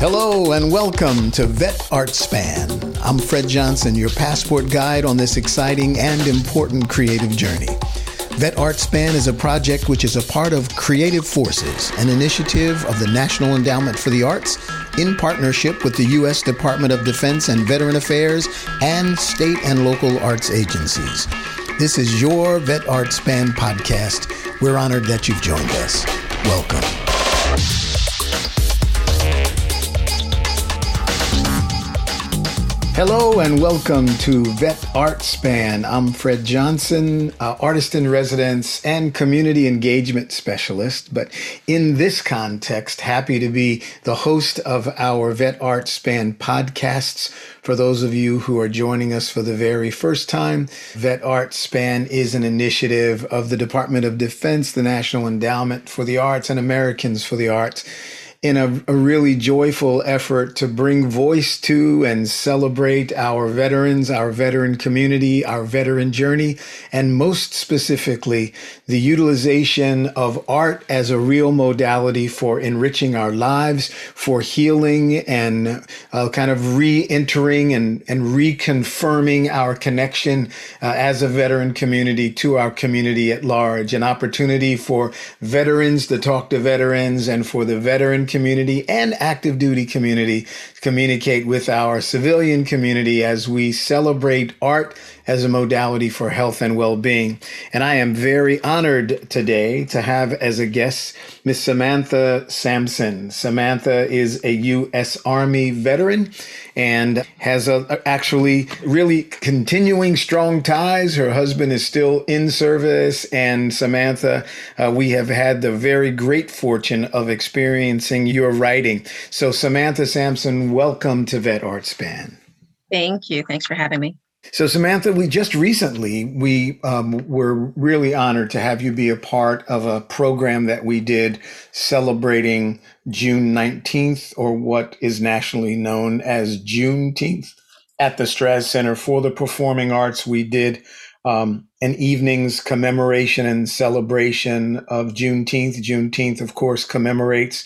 Hello and welcome to Vet Art Span. I'm Fred Johnson, your passport guide on this exciting and important creative journey. Vet Art Span is a project which is a part of Creative Forces, an initiative of the National Endowment for the Arts in partnership with the U.S. Department of Defense and Veteran Affairs and state and local arts agencies. This is your Vet Art Span podcast. We're honored that you've joined us. Welcome. Hello and welcome to Vet Art Span. I'm Fred Johnson, uh, artist in residence and community engagement specialist. But in this context, happy to be the host of our Vet Art Span podcasts. For those of you who are joining us for the very first time, Vet Art Span is an initiative of the Department of Defense, the National Endowment for the Arts, and Americans for the Arts in a, a, really joyful effort to bring voice to and celebrate our veterans, our veteran community, our veteran journey, and most specifically, the utilization of art as a real modality for enriching our lives, for healing and uh, kind of re-entering and, and reconfirming our connection uh, as a veteran community to our community at large, an opportunity for veterans to talk to veterans and for the veteran community and active duty community communicate with our civilian community as we celebrate art as a modality for health and well-being. And I am very honored today to have as a guest Miss Samantha Sampson. Samantha is a U.S. Army veteran and has a, actually really continuing strong ties. Her husband is still in service, and Samantha, uh, we have had the very great fortune of experiencing your writing. So, Samantha Sampson, welcome to Vet Art Span. Thank you. Thanks for having me. So, Samantha, we just recently we um, were really honored to have you be a part of a program that we did celebrating June nineteenth, or what is nationally known as Juneteenth, at the Straz Center for the Performing Arts. We did um, an evening's commemoration and celebration of Juneteenth. Juneteenth, of course, commemorates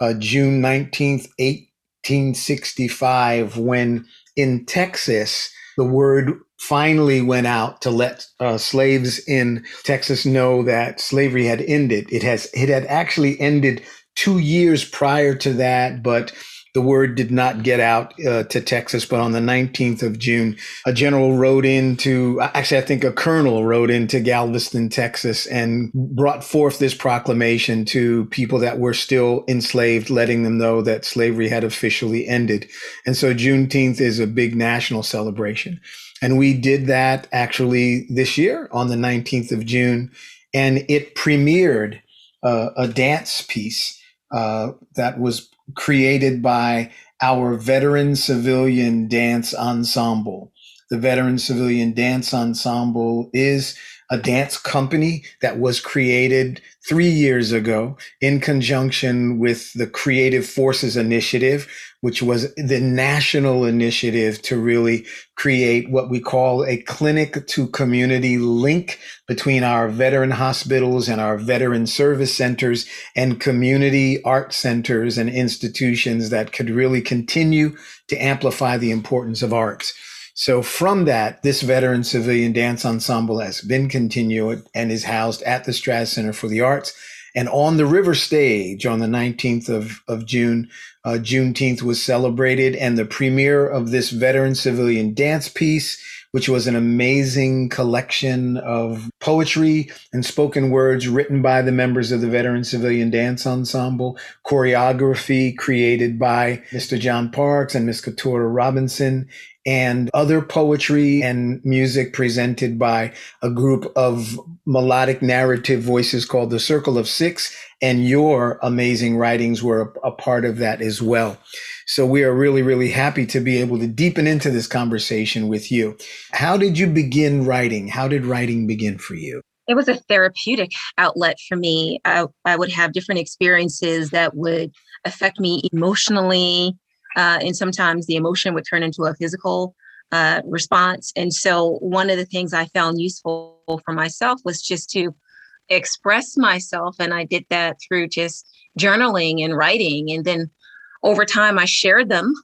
uh, June nineteenth, eighteen sixty-five, when in Texas the word finally went out to let uh, slaves in Texas know that slavery had ended. It has it had actually ended two years prior to that, but the word did not get out uh, to Texas, but on the 19th of June, a general rode into, actually, I think a colonel rode into Galveston, Texas, and brought forth this proclamation to people that were still enslaved, letting them know that slavery had officially ended. And so Juneteenth is a big national celebration. And we did that actually this year on the 19th of June, and it premiered uh, a dance piece uh, that was created by our Veteran Civilian Dance Ensemble. The Veteran Civilian Dance Ensemble is a dance company that was created three years ago in conjunction with the Creative Forces Initiative, which was the national initiative to really create what we call a clinic to community link between our veteran hospitals and our veteran service centers and community art centers and institutions that could really continue to amplify the importance of arts. So from that, this veteran civilian dance ensemble has been continued and is housed at the Straz Center for the Arts. And on the river stage on the 19th of, of June, uh, Juneteenth was celebrated, and the premiere of this veteran civilian dance piece, which was an amazing collection of poetry and spoken words written by the members of the Veteran Civilian Dance Ensemble, choreography created by Mr. John Parks and Miss Katura Robinson, and other poetry and music presented by a group of melodic narrative voices called the Circle of Six. And your amazing writings were a, a, part of that as well. So we are really, really happy to be able to deepen into this conversation with you. How did you begin writing? How did writing begin for you? It was a therapeutic outlet for me. I, I would have different experiences that would affect me emotionally, uh, and sometimes the emotion would turn into a physical uh, response. And so, one of the things I found useful for myself was just to express myself. And I did that through just journaling and writing. And then over time, I shared them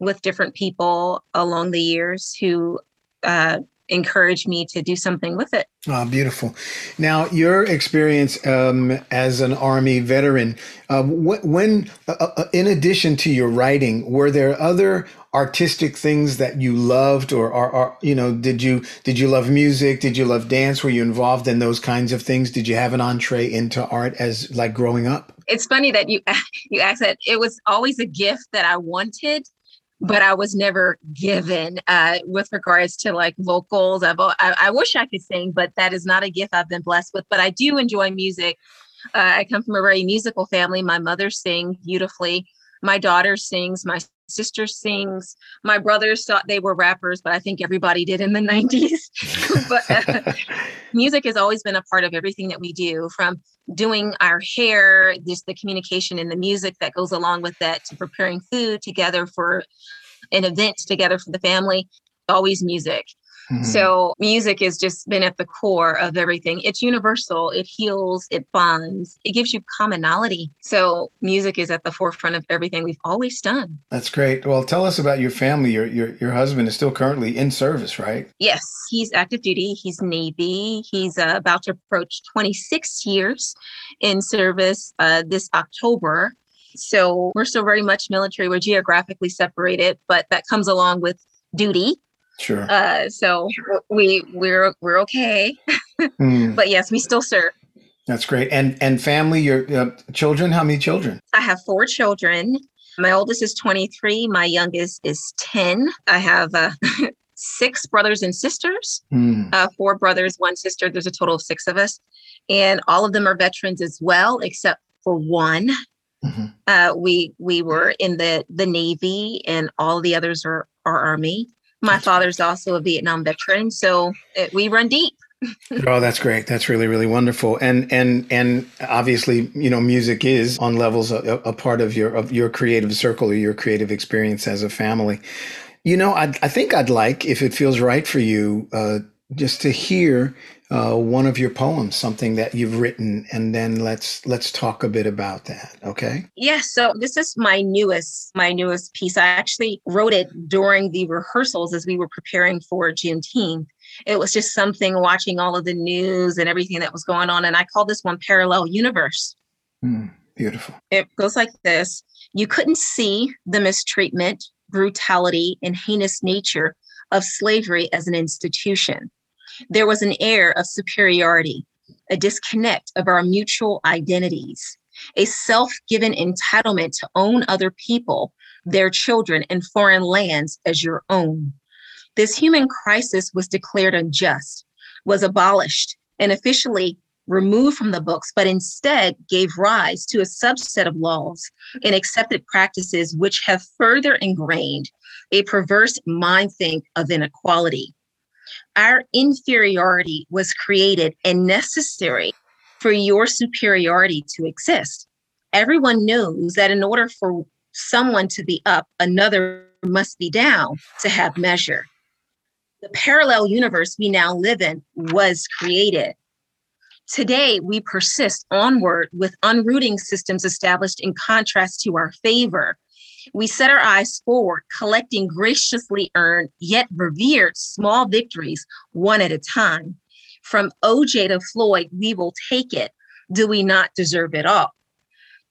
with different people along the years who uh, encouraged me to do something with it. Oh, beautiful. Now, your experience um, as an Army veteran, uh, when, uh, uh, in addition to your writing, were there other artistic things that you loved or, or, or, you know did you did you love music? Did you love dance? Were you involved in those kinds of things? Did you have an entree into art as like growing up? It's funny that you you asked that. It was always a gift that i wanted but I was never given uh, with regards to like vocals. I've, I, I wish I could sing, but that is not a gift I've been blessed with. But I do enjoy music. Uh, I come from a very musical family. My mother sings beautifully. My daughter sings. My sister sings. My brothers thought they were rappers, but I think everybody did in the 90s. but uh, music has always been a part of everything that we do from doing our hair, just the communication and the music that goes along with that, to preparing food together for an event together for the family, always music. Mm-hmm. So music has just been at the core of everything. It's universal. It heals, it bonds, it gives you commonality. So music is at the forefront of everything we've always done. That's great. Well, tell us about your family. Your your your husband is still currently in service, right? Yes, he's active duty. He's Navy. He's uh, about to approach 26 years in service uh, this October. So we're still very much military. We're geographically separated, but that comes along with duty Sure. Uh, so we we're we're okay, mm. but yes, we still serve. That's great. And and family, your uh, children. How many children? I have four children. My oldest is 23. My youngest is 10. I have uh, six brothers and sisters. Mm. Uh, four brothers, one sister. There's a total of six of us, and all of them are veterans as well, except for one. Mm-hmm. Uh, we we were in the the Navy, and all the others are are Army. My father's also a Vietnam veteran, so it, we run deep. oh, that's great. That's really, really wonderful. And and and obviously, you know, music is on levels a, a part of your of your creative circle or your creative experience as a family. You know, I I think I'd like, if it feels right for you, uh, just to hear uh, one of your poems, something that you've written, and then let's let's talk a bit about that. Okay? Yes. So this is my newest my newest piece. I actually wrote it during the rehearsals as we were preparing for Juneteenth. It was just something watching all of the news and everything that was going on, and I call this one "Parallel Universe." Mm, beautiful. It goes like this: You couldn't see the mistreatment, brutality, and heinous nature of slavery as an institution there was an air of superiority, a disconnect of our mutual identities, a self given entitlement to own other people, their children, and foreign lands as your own. This human crisis was declared unjust, was abolished, and officially removed from the books, but instead gave rise to a subset of laws and accepted practices which have further ingrained a perverse mind think of inequality our inferiority was created and necessary for your superiority to exist. Everyone knows that in order for someone to be up, another must be down to have measure. The parallel universe we now live in was created. Today, we persist onward with unrooting systems established in contrast to our favor we set our eyes forward, collecting graciously earned yet revered small victories one at a time. From OJ to Floyd, we will take it. Do we not deserve it all?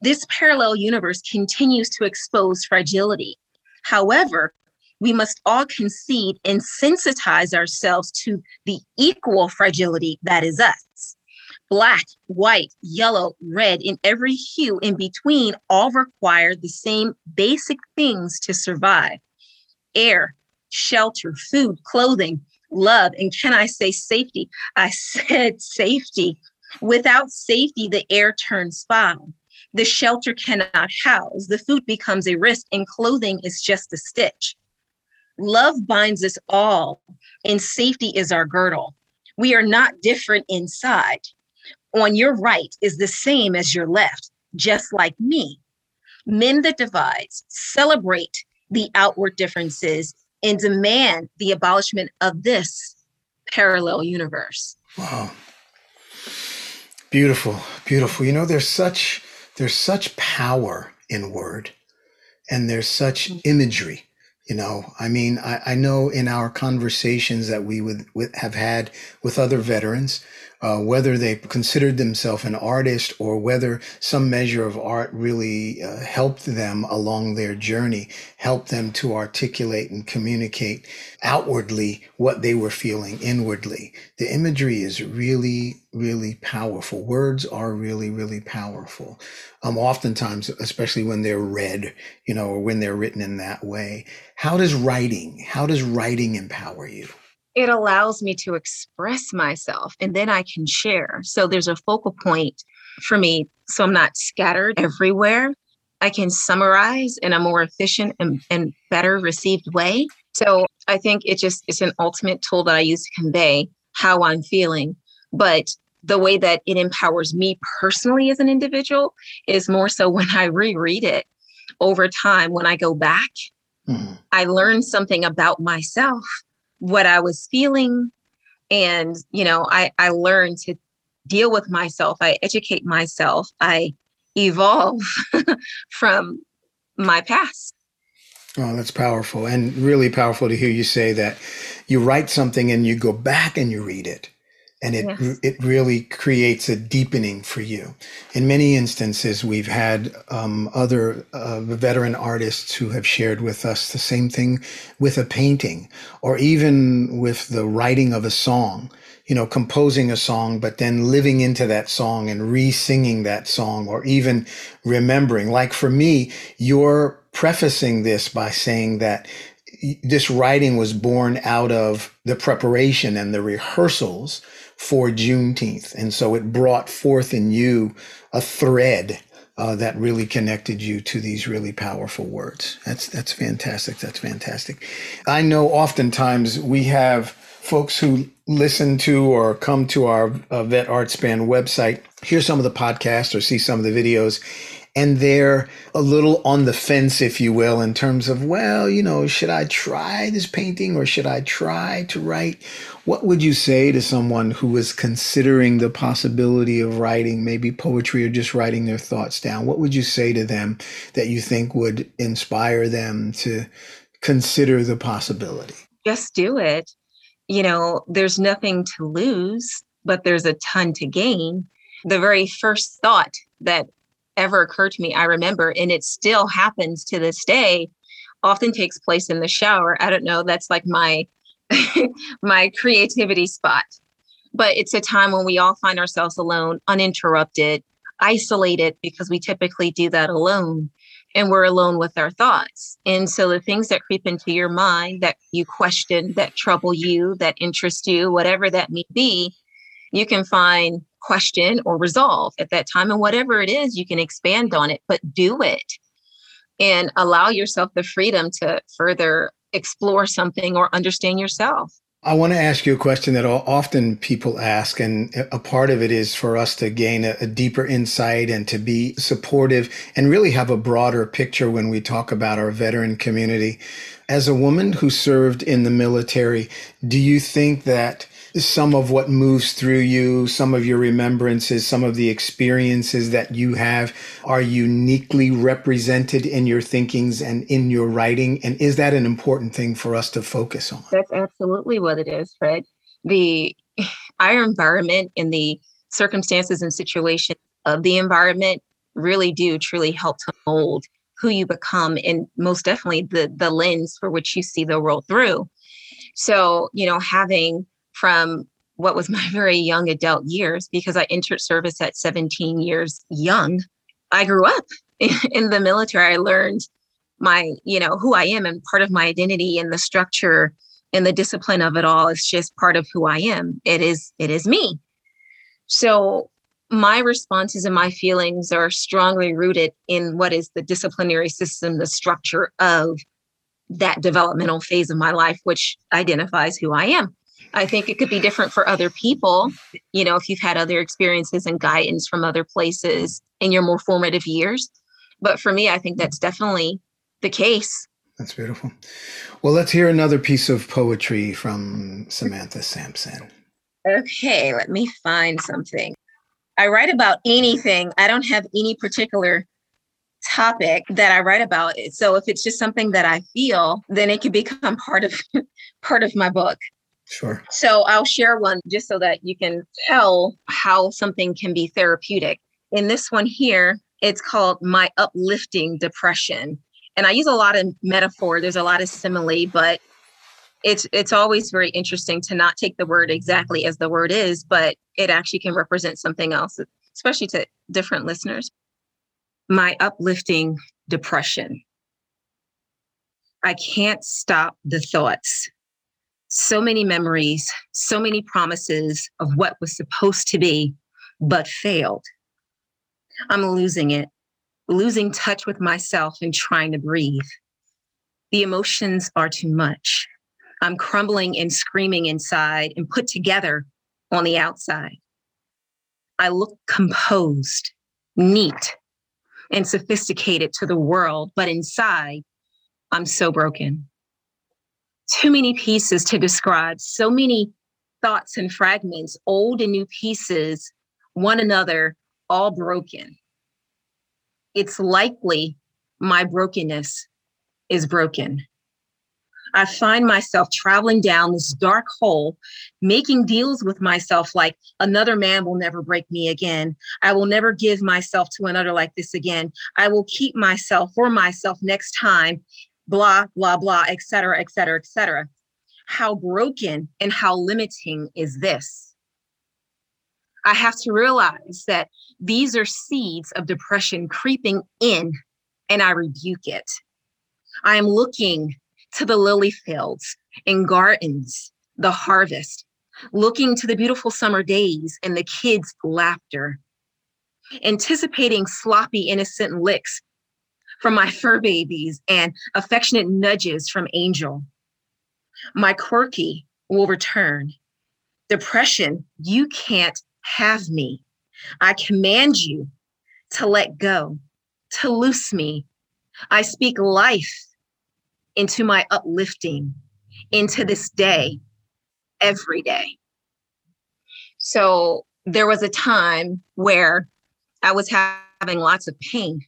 This parallel universe continues to expose fragility. However, we must all concede and sensitize ourselves to the equal fragility that is us black, white, yellow, red, in every hue in between, all require the same basic things to survive air, shelter, food, clothing, love, and can I say safety? I said safety. Without safety, the air turns foul. The shelter cannot house. The food becomes a risk, and clothing is just a stitch. Love binds us all, and safety is our girdle. We are not different inside on your right is the same as your left, just like me. Mend the divides, celebrate the outward differences, and demand the abolishment of this parallel universe. Wow. Beautiful, beautiful. You know, there's such there's such power in word. and there's such mm-hmm. imagery you know, I mean, I, I know in our conversations that we would, would have had with other veterans, uh, whether they considered themselves an artist or whether some measure of art really uh, helped them along their journey, helped them to articulate and communicate outwardly what they were feeling inwardly. The imagery is really, really powerful. Words are really, really powerful. Um, oftentimes, especially when they're read, you know, or when they're written in that way. How does writing, how does writing empower you? It allows me to express myself and then I can share. So there's a focal point for me. So I'm not scattered everywhere. I can summarize in a more efficient and, and better received way. So I think it just it's an ultimate tool that I use to convey how I'm feeling. But the way that it empowers me personally as an individual is more so when I reread it over time, when I go back, mm-hmm. I learn something about myself what I was feeling. And, you know, I, I learned to deal with myself. I educate myself. I evolve from my past. Oh, that's powerful and really powerful to hear you say that you write something and you go back and you read it and it yes. it really creates a deepening for you. In many instances, we've had um, other uh, veteran artists who have shared with us the same thing with a painting, or even with the writing of a song. You know, composing a song, but then living into that song and re-singing that song, or even remembering. Like for me, you're prefacing this by saying that this writing was born out of the preparation and the rehearsals for Juneteenth. And so it brought forth in you a thread uh, that really connected you to these really powerful words. That's that's fantastic. That's fantastic. I know oftentimes we have folks who listen to or come to our uh, Vet Art Span website, hear some of the podcasts or see some of the videos, and they're a little on the fence, if you will, in terms of, well, you know, should I try this painting or should I try to write? What would you say to someone who is considering the possibility of writing maybe poetry or just writing their thoughts down? What would you say to them that you think would inspire them to consider the possibility? Just do it. You know, there's nothing to lose, but there's a ton to gain. The very first thought that ever occurred to me, I remember, and it still happens to this day, often takes place in the shower. I don't know, that's like my my creativity spot. But it's a time when we all find ourselves alone, uninterrupted, isolated, because we typically do that alone and we're alone with our thoughts. And so the things that creep into your mind that you question, that trouble you, that interest you, whatever that may be, you can find question or resolve at that time. And whatever it is, you can expand on it, but do it and allow yourself the freedom to further explore something or understand yourself. I want to ask you a question that often people ask, and a part of it is for us to gain a, a, deeper insight and to be supportive and really have a broader picture when we talk about our veteran community. As a woman who served in the military, do you think that some of what moves through you, some of your remembrances, some of the experiences that you have are uniquely represented in your thinkings and in your writing? And is that an important thing for us to focus on? That's absolutely what it is, Fred. The our environment and the circumstances and situations of the environment really do truly help to mold who you become and most definitely the the lens for which you see the world through so you know having from what was my very young adult years because I entered service at 17 years young. I grew up in the military. I learned my, you know, who I am and part of my identity and the structure and the discipline of it all is just part of who I am. It is, it is me. So my responses and my feelings are strongly rooted in what is the disciplinary system, the structure of that developmental phase of my life, which identifies who I am. I think it could be different for other people. You know, if you've had other experiences and guidance from other places in your more formative years. But for me, I think that's definitely the case. That's beautiful. Well, let's hear another piece of poetry from Samantha Sampson. Okay, let me find something. I write about anything. I don't have any particular topic that I write about. So if it's just something that I feel, then it could become part of part of my book. Sure. So I'll share one just so that you can tell how something can be therapeutic. In this one here, it's called My Uplifting Depression. And I use a lot of metaphor, there's a lot of simile, but it's it's always very interesting to not take the word exactly as the word is, but it actually can represent something else, especially to different listeners. My uplifting depression. I can't stop the thoughts so many memories, so many promises of what was supposed to be, but failed. I'm losing it, losing touch with myself and trying to breathe. The emotions are too much. I'm crumbling and screaming inside and put together on the outside. I look composed, neat, and sophisticated to the world, but inside, I'm so broken too many pieces to describe, so many thoughts and fragments, old and new pieces, one another, all broken. It's likely my brokenness is broken. I find myself traveling down this dark hole, making deals with myself like another man will never break me again. I will never give myself to another like this again. I will keep myself for myself next time blah, blah, blah, et cetera, et cetera, et cetera. How broken and how limiting is this? I have to realize that these are seeds of depression creeping in, and I rebuke it. I am looking to the lily fields and gardens, the harvest, looking to the beautiful summer days and the kids' laughter, anticipating sloppy, innocent licks from my fur babies and affectionate nudges from Angel. My quirky will return. Depression, you can't have me. I command you to let go, to loose me. I speak life into my uplifting, into this day, every day. So there was a time where I was having lots of pain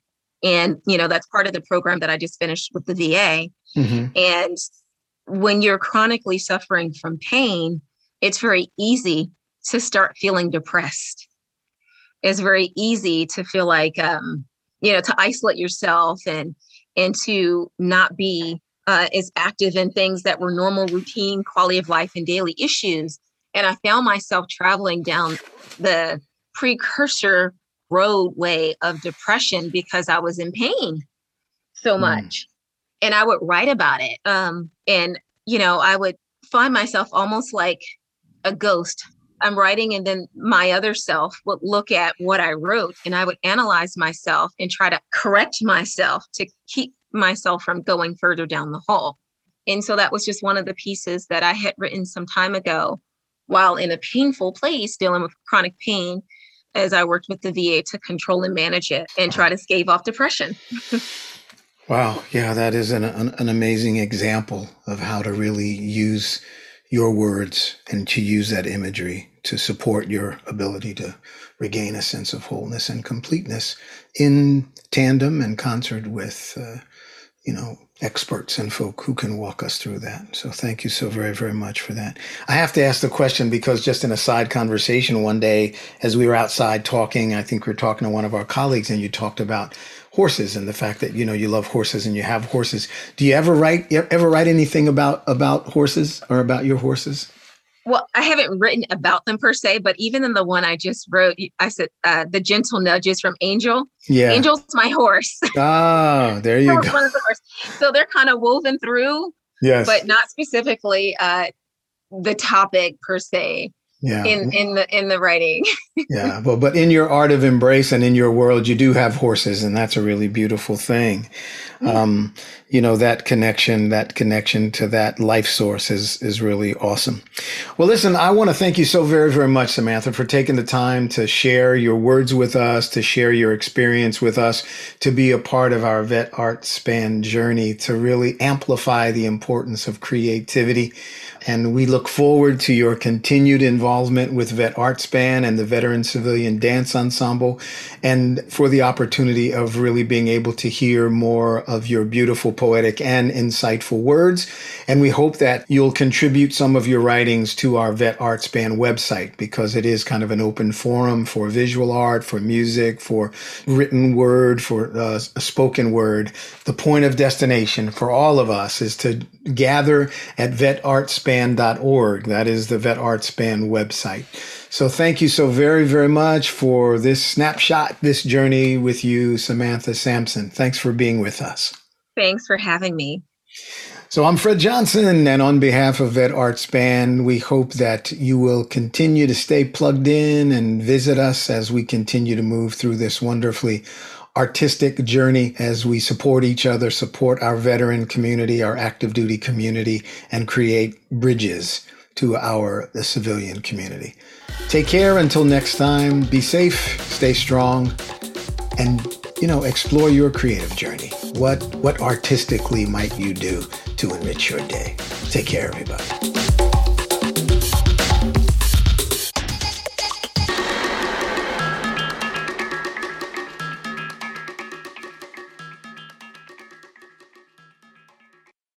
and, you know, that's part of the program that I just finished with the VA. Mm-hmm. And when you're chronically suffering from pain, it's very easy to start feeling depressed. It's very easy to feel like, um, you know, to isolate yourself and and to not be uh, as active in things that were normal, routine, quality of life, and daily issues. And I found myself traveling down the precursor roadway of depression because I was in pain so hmm. much. Mm. And I would write about it. Um, and, you know, I would find myself almost like a ghost. I'm writing, and then my other self would look at what I wrote and I would analyze myself and try to correct myself to keep myself from going further down the hole. And so that was just one of the pieces that I had written some time ago while in a painful place dealing with chronic pain as I worked with the VA to control and manage it and try to stave off depression. wow. Yeah, that is an, an, an, amazing example of how to really use your words and to use that imagery to support your ability to regain a sense of wholeness and completeness in tandem and concert with, uh, you know, experts and folk who can walk us through that. So thank you so very, very much for that. I have to ask the question because just in a side conversation one day, as we were outside talking, I think we were talking to one of our colleagues and you talked about horses and the fact that, you know, you love horses and you have horses. Do you ever write, ever write anything about, about horses or about your horses? Well, I haven't written about them per se, but even in the one I just wrote, I said uh, the gentle nudges from Angel. Yeah, Angel's my horse. Oh, there you go. The so they're kind of woven through. Yes, but not specifically uh, the topic per se. Yeah. In in the in the writing. yeah, well, but in your art of embrace and in your world, you do have horses, and that's a really beautiful thing. Um, you know that connection that connection to that life source is is really awesome. Well listen i want to thank you so very very much samantha for taking the time to share your words with us to share your experience with us to be a part of our vet art span journey to really amplify the importance of creativity and we look forward to your continued involvement with Vet Art Span and the Veteran Civilian Dance Ensemble, and for the opportunity of really being able to hear more of your beautiful, poetic, and insightful words. And we hope that you'll contribute some of your writings to our Vet Art Span website because it is kind of an open forum for visual art, for music, for written word, for uh, spoken word. The point of destination for all of us is to gather at Vet Art Span vetartspan.org. That is the Vet Art Span website. So thank you so very, very much for this snapshot, this journey with you, Samantha Sampson. Thanks for being with us. Thanks for having me. So I'm Fred Johnson, and on behalf of Vet Art Span, we hope that you will continue to stay plugged in and visit us as we continue to move through this wonderfully artistic journey as we support each other, support our veteran community, our active duty community, and create bridges to our the civilian community. Take care until next time. Be safe, stay strong, and you know, explore your creative journey. What what artistically might you do to enrich your day? Take care, everybody.